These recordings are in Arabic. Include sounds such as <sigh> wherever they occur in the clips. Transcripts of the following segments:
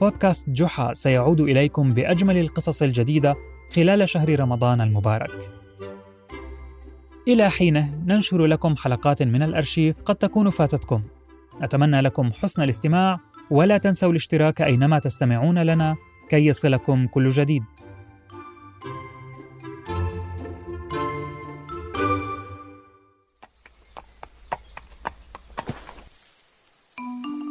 بودكاست جحا سيعود إليكم بأجمل القصص الجديدة خلال شهر رمضان المبارك. إلى حينه ننشر لكم حلقات من الأرشيف قد تكون فاتتكم. نتمنى لكم حسن الاستماع ولا تنسوا الاشتراك أينما تستمعون لنا كي يصلكم كل جديد.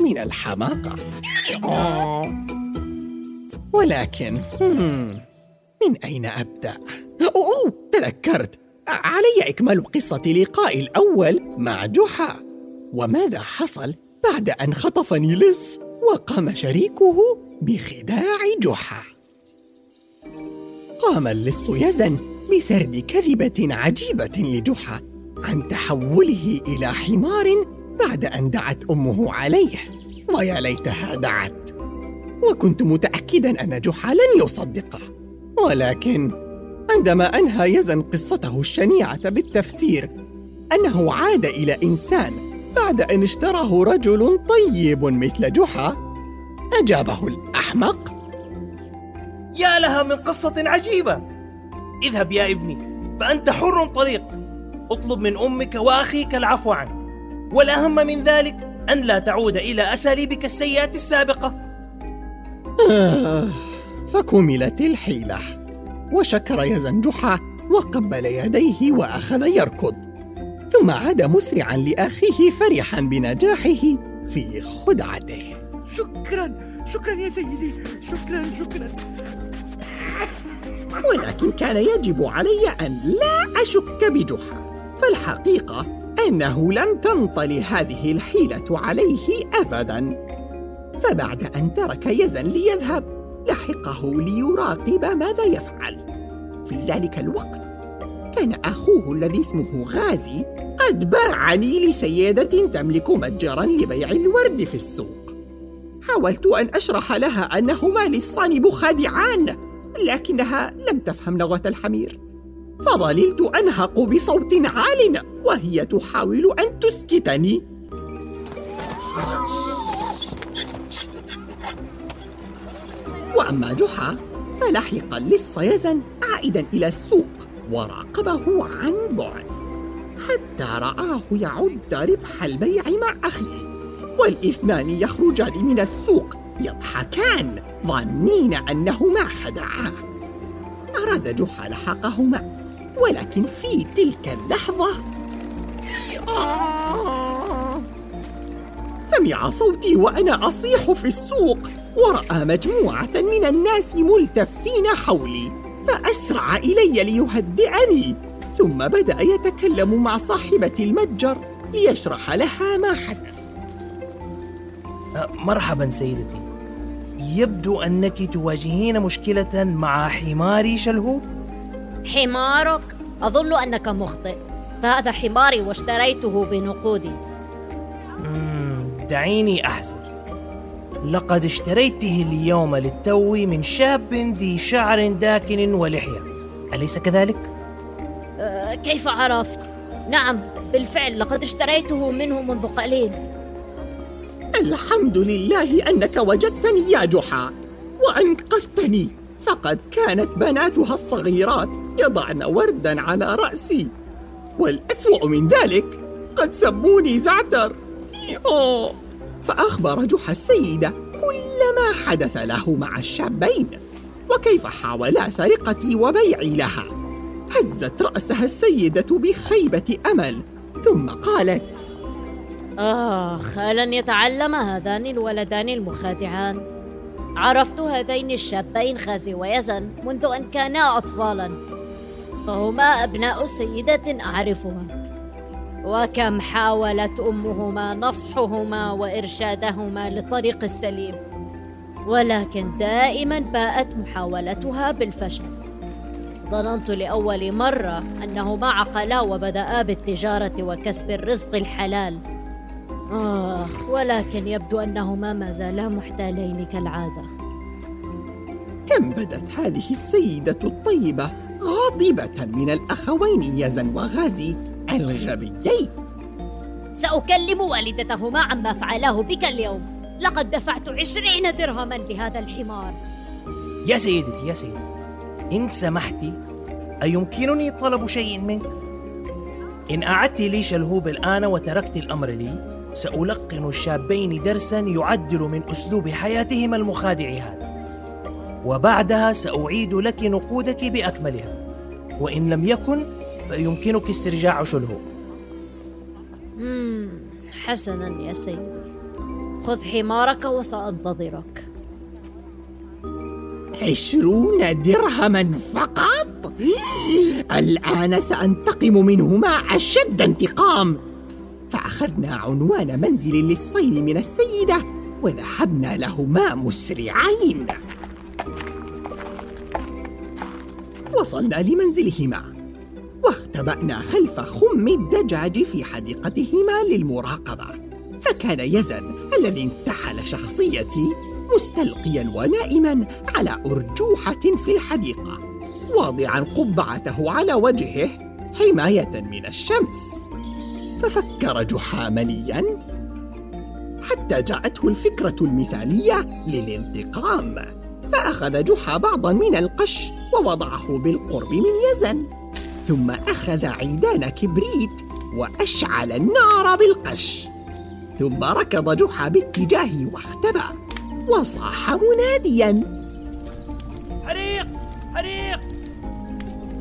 من الحماقة. ولكن من أين أبدأ؟ أوه تذكرت. علي إكمال قصة لقاء الأول مع جحا. وماذا حصل بعد أن خطفني لص وقام شريكه بخداع جحا؟ قام اللص يزن بسرد كذبة عجيبة لجحا عن تحوله إلى حمار بعد أن دعت أمه عليه. ويا ليتها دعت. وكنت متأكدا أن جحا لن يصدقه. ولكن عندما أنهى يزن قصته الشنيعة بالتفسير أنه عاد إلى إنسان بعد أن اشتراه رجل طيب مثل جحا أجابه الأحمق. يا لها من قصة عجيبة. اذهب يا ابني فأنت حر طليق. اطلب من أمك وأخيك العفو عنه والأهم من ذلك أن لا تعود إلى أساليبك السيئة السابقة. آه فكملت الحيلة. وشكر يزن جحا وقبل يديه وأخذ يركض. ثم عاد مسرعا لأخيه فرحا بنجاحه في خدعته. شكرا شكرا يا سيدي. شكرا شكرا. ولكن كان يجب علي أن لا أشك بجحا. فالحقيقة أنه لن تنطلي هذه الحيلة عليه أبدا. فبعد أن ترك يزن ليذهب لحقه ليراقب ماذا يفعل. في ذلك الوقت كان أخوه الذي اسمه غازي قد باعني لسيدة تملك متجرا لبيع الورد في السوق. حاولت أن أشرح لها أنهما لصان مخادعان لكنها لم تفهم لغة الحمير. فظللت أنهق بصوت عال. وهي تحاول أن تسكتني. وأما جحا فلحق اللص يزن عائدا إلى السوق وراقبه عن بعد حتى رآه يعد ربح البيع مع أخيه. والإثنان يخرجان من السوق يضحكان ظانين أنهما خدعاه أراد جحا لحقهما ولكن في تلك اللحظة سمع صوتي وأنا أصيح في السوق ورأى مجموعة من الناس ملتفين حولي فأسرع إلي ليهدئني ثم بدأ يتكلم مع صاحبة المتجر ليشرح لها ما حدث. أه، مرحبا سيدتي. يبدو أنك تواجهين مشكلة مع حماري شلهوب حمارك؟ أظن أنك مخطئ. فهذا حماري واشتريته بنقودي. دعيني أحذر لقد اشتريته اليوم للتو من شاب ذي شعر داكن ولحية. أليس كذلك؟ أه كيف عرفت؟ نعم بالفعل لقد اشتريته منه منذ قليل. الحمد لله أنك وجدتني يا جحا وأنقذتني. فقد كانت بناتها الصغيرات يضعن وردا على رأسي. والأسوأ من ذلك قد سموني زعتر. أوه. فأخبر جحا السيدة كل ما حدث له مع الشابين وكيف حاولا سرقتي وبيعي لها. هزت رأسها السيدة بخيبة أمل ثم قالت آخ ألن يتعلم هذان الولدان المخادعان. عرفت هذين الشابين غازي ويزن منذ أن كانا أطفالا. فهما أبناء سيدة أعرفها وكم حاولت أمهما نصحهما وإرشادهما للطريق السليم. ولكن دائما باءت محاولتها بالفشل. ظننت لأول مرة أنهما عقلا وبدأا بالتجارة وكسب الرزق الحلال. آخ ولكن يبدو أنهما ما زالا محتالين كالعادة. كم بدت هذه السيدة الطيبة؟ غاضبة من الأخوين يزن وغازي الغبيين. سأكلم والدتهما عما فعلاه بك اليوم. لقد دفعت عشرين درهما لهذا الحمار. يا سيدتي يا سيدتي. إن سمحت أيمكنني طلب شيء منك؟ إن أعدت لي شلهوب الآن وتركت الأمر لي سألقن الشابين درسا يعدل من أسلوب حياتهما المخادع هذا. وبعدها سأعيد لك نقودك بأكملها. وإن لم يكن فيمكنك استرجاع مم. حسنا يا سيدي. خذ حمارك وسأنتظرك. عشرون درهما فقط؟ الآن سأنتقم منهما أشد انتقام. فأخذنا عنوان منزل للصيد من السيدة وذهبنا لهما مسرعين. وصلنا لمنزلهما. واختبأنا خلف خم الدجاج في حديقتهما للمراقبة. فكان يزن الذي انتحل شخصيتي مستلقيا ونائما على أرجوحة في الحديقة واضعا قبعته على وجهه حماية من الشمس. ففكر جحا مليا حتى جاءته الفكرة المثالية للانتقام. فأخذ جحا بعضا من القش ووضعه بالقرب من يزن ثم أخذ عيدان كبريت وأشعل النار بالقش ثم ركض جحا باتجاهه واختبأ وصاح مناديا. حريق! حريق!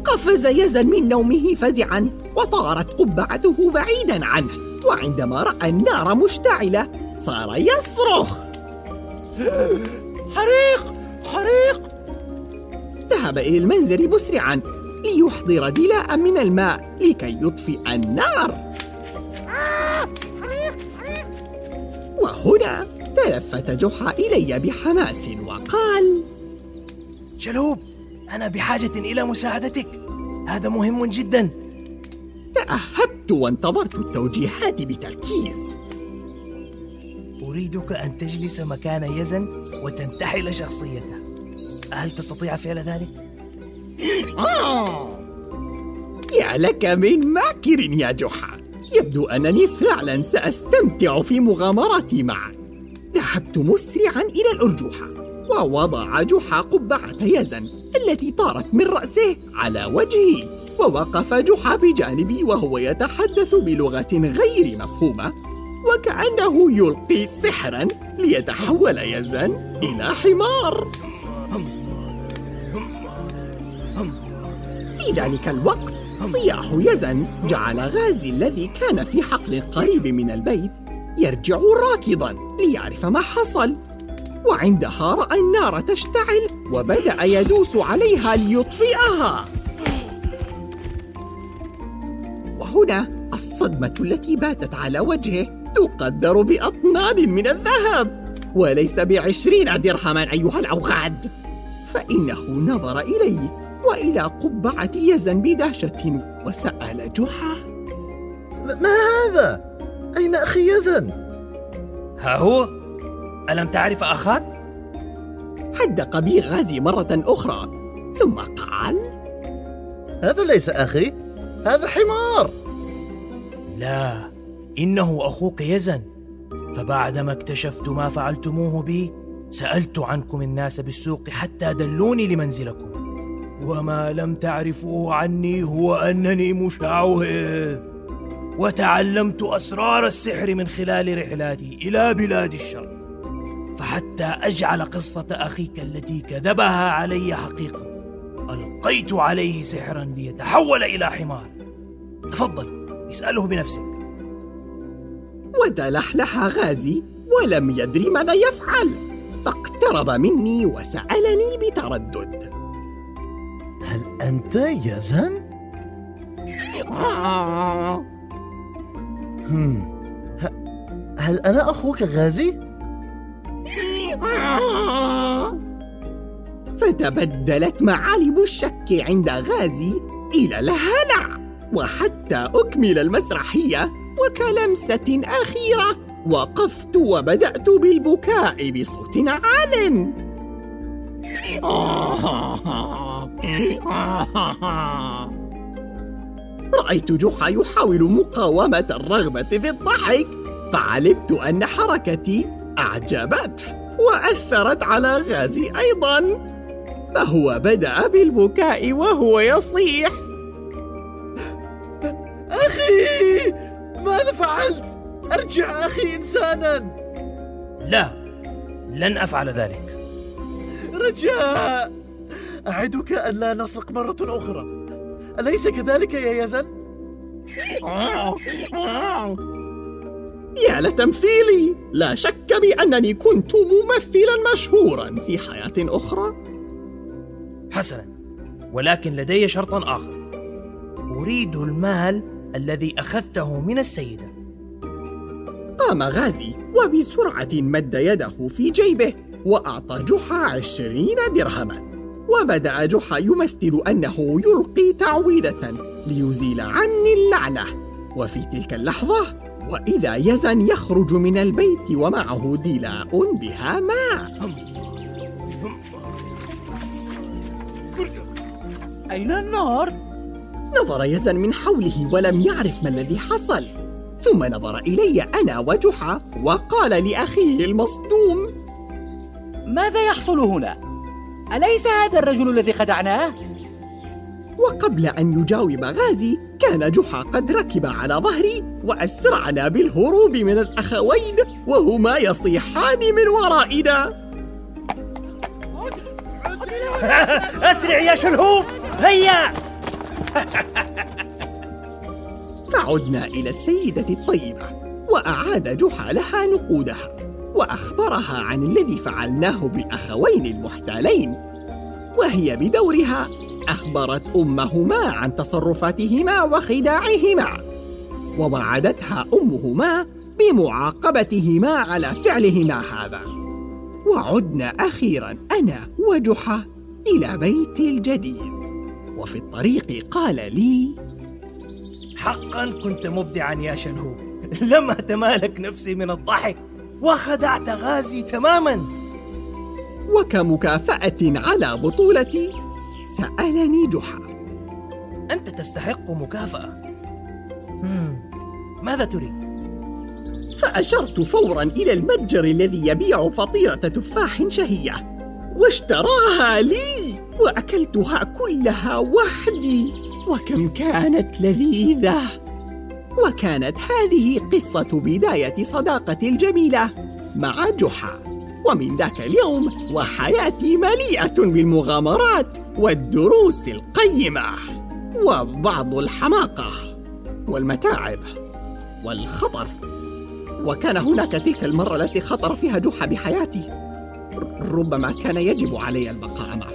قفز يزن من نومه فزعا وطارت قبعته بعيدا عنه وعندما رأى النار مشتعلة صار يصرخ. حريق! حريق ذهب إلى المنزل مسرعا ليحضر دلاء من الماء لكي يطفئ النار. وهنا تلفت جحا إلي بحماس وقال شلهوب أنا بحاجة إلى مساعدتك. هذا مهم جدا. تأهبت وانتظرت التوجيهات بتركيز. أريدك أن تجلس مكان يزن وتنتحل شخصيته هل تستطيع فعل ذلك؟ يا لك من ماكر يا جحا. يبدو أنني فعلا سأستمتع في مغامرتي معك ذهبت مسرعا إلى الأرجوحة ووضع جحا قبعة يزن التي طارت من رأسه على وجهي ووقف جحا بجانبي وهو يتحدث بلغة غير مفهومة وكأنه يلقي سحرا ليتحول يزن إلى حمار. في ذلك الوقت صياح يزن جعل غازي الذي كان في حقل قريب من البيت يرجع راكضا ليعرف ما حصل. وعندها رأى النار تشتعل وبدأ يدوس عليها ليطفئها. وهنا الصدمة التي باتت على وجهه تقدر بأطنان من الذهب وليس بعشرين درهما أيها الأوغاد. فإنه نظر الي وإلى قبعة يزن بدهشة وسأل جحا ما هذا؟ أين أخي يزن؟ ها هو ألم تعرف أخاك؟ حدق بي غازي مرة أخرى ثم قال هذا ليس أخي هذا حمار لا إنه أخوك يزن فبعدما اكتشفت ما فعلتموه بي سألت عنكم الناس بالسوق حتى دلوني لمنزلكم. وما لم تعرفوه عني هو أنني مشعوذ وتعلمت أسرار السحر من خلال رحلاتي إلى بلاد الشر فحتى أجعل قصة أخيك التي كذبها علي حقيقة ألقيت عليه سحرا ليتحول إلى حمار. تفضل اسأله بنفسك. وتلحلح غازي ولم يدري ماذا يفعل. فاقترب مني وسألني بتردد هل أنت يزن؟ هل أنا أخوك غازي؟ فتبدلت معالم الشك عند غازي إلى الهلع وحتى أكمل المسرحية وكلمسة أخيرة وقفت وبدأت بالبكاء بصوت عال رأيت جحا يحاول مقاومة الرغبة في الضحك فعلمت أن حركتي أعجبته وأثرت على غازي أيضا. فهو بدأ بالبكاء وهو يصيح. فعلت؟ أرجع أخي إنسانا. لا لن أفعل ذلك. رجاء أعدك أن لا نسرق مرة أخرى. أليس كذلك يا يزن؟ يا لتمثيلي لا شك بأنني كنت ممثلا مشهورا في حياة أخرى. حسنا ولكن لدي شرط آخر. أريد المال الذي أخذته من السيدة. قام غازي وبسرعة مد يده في جيبه وأعطى جحا عشرين درهما. وبدأ جحا يمثل أنه يلقي تعويذة ليزيل عني اللعنة. وفي تلك اللحظة وإذا يزن يخرج من البيت ومعه دلاء بها ماء. أين النار؟ نظر يزن من حوله ولم يعرف ما الذي حصل. ثم نظر إلي أنا وجحا وقال لأخيه المصدوم ماذا يحصل هنا؟ أليس هذا الرجل الذي خدعناه؟ وقبل أن يجاوب غازي كان جحا قد ركب على ظهري وأسرعنا بالهروب من الأخوين وهما يصيحان من ورائنا <laughs> أسرع يا شلهوب هيا <laughs> فعدنا إلى السيدة الطيبة وأعاد جحا لها نقودها وأخبرها عن الذي فعلناه بالأخوين المحتالين. وهي بدورها أخبرت أمهما عن تصرفاتهما وخداعهما ووعدتها أمهما بمعاقبتهما على فعلهما هذا. وعدنا أخيرا أنا وجحا إلى بيتي الجديد. وفي الطريق قال لي حقا كنت مبدعا يا شلهوب لم أتمالك نفسي من الضحك وخدعت غازي تماما وكمكافأة على بطولتي سألني جحا أنت تستحق مكافأة. ماذا تريد؟ فأشرت فورا إلى المتجر الذي يبيع فطيرة تفاح شهية واشتراها لي وأكلتها كلها وحدي وكم كانت لذيذة. وكانت هذه قصة بداية صداقتي الجميلة مع جحا. ومن ذاك اليوم وحياتي مليئة بالمغامرات والدروس القيمة وبعض الحماقة والمتاعب والخطر. وكان هناك تلك المرة التي خطر فيها جحا بحياتي. ربما كان يجب علي البقاء مع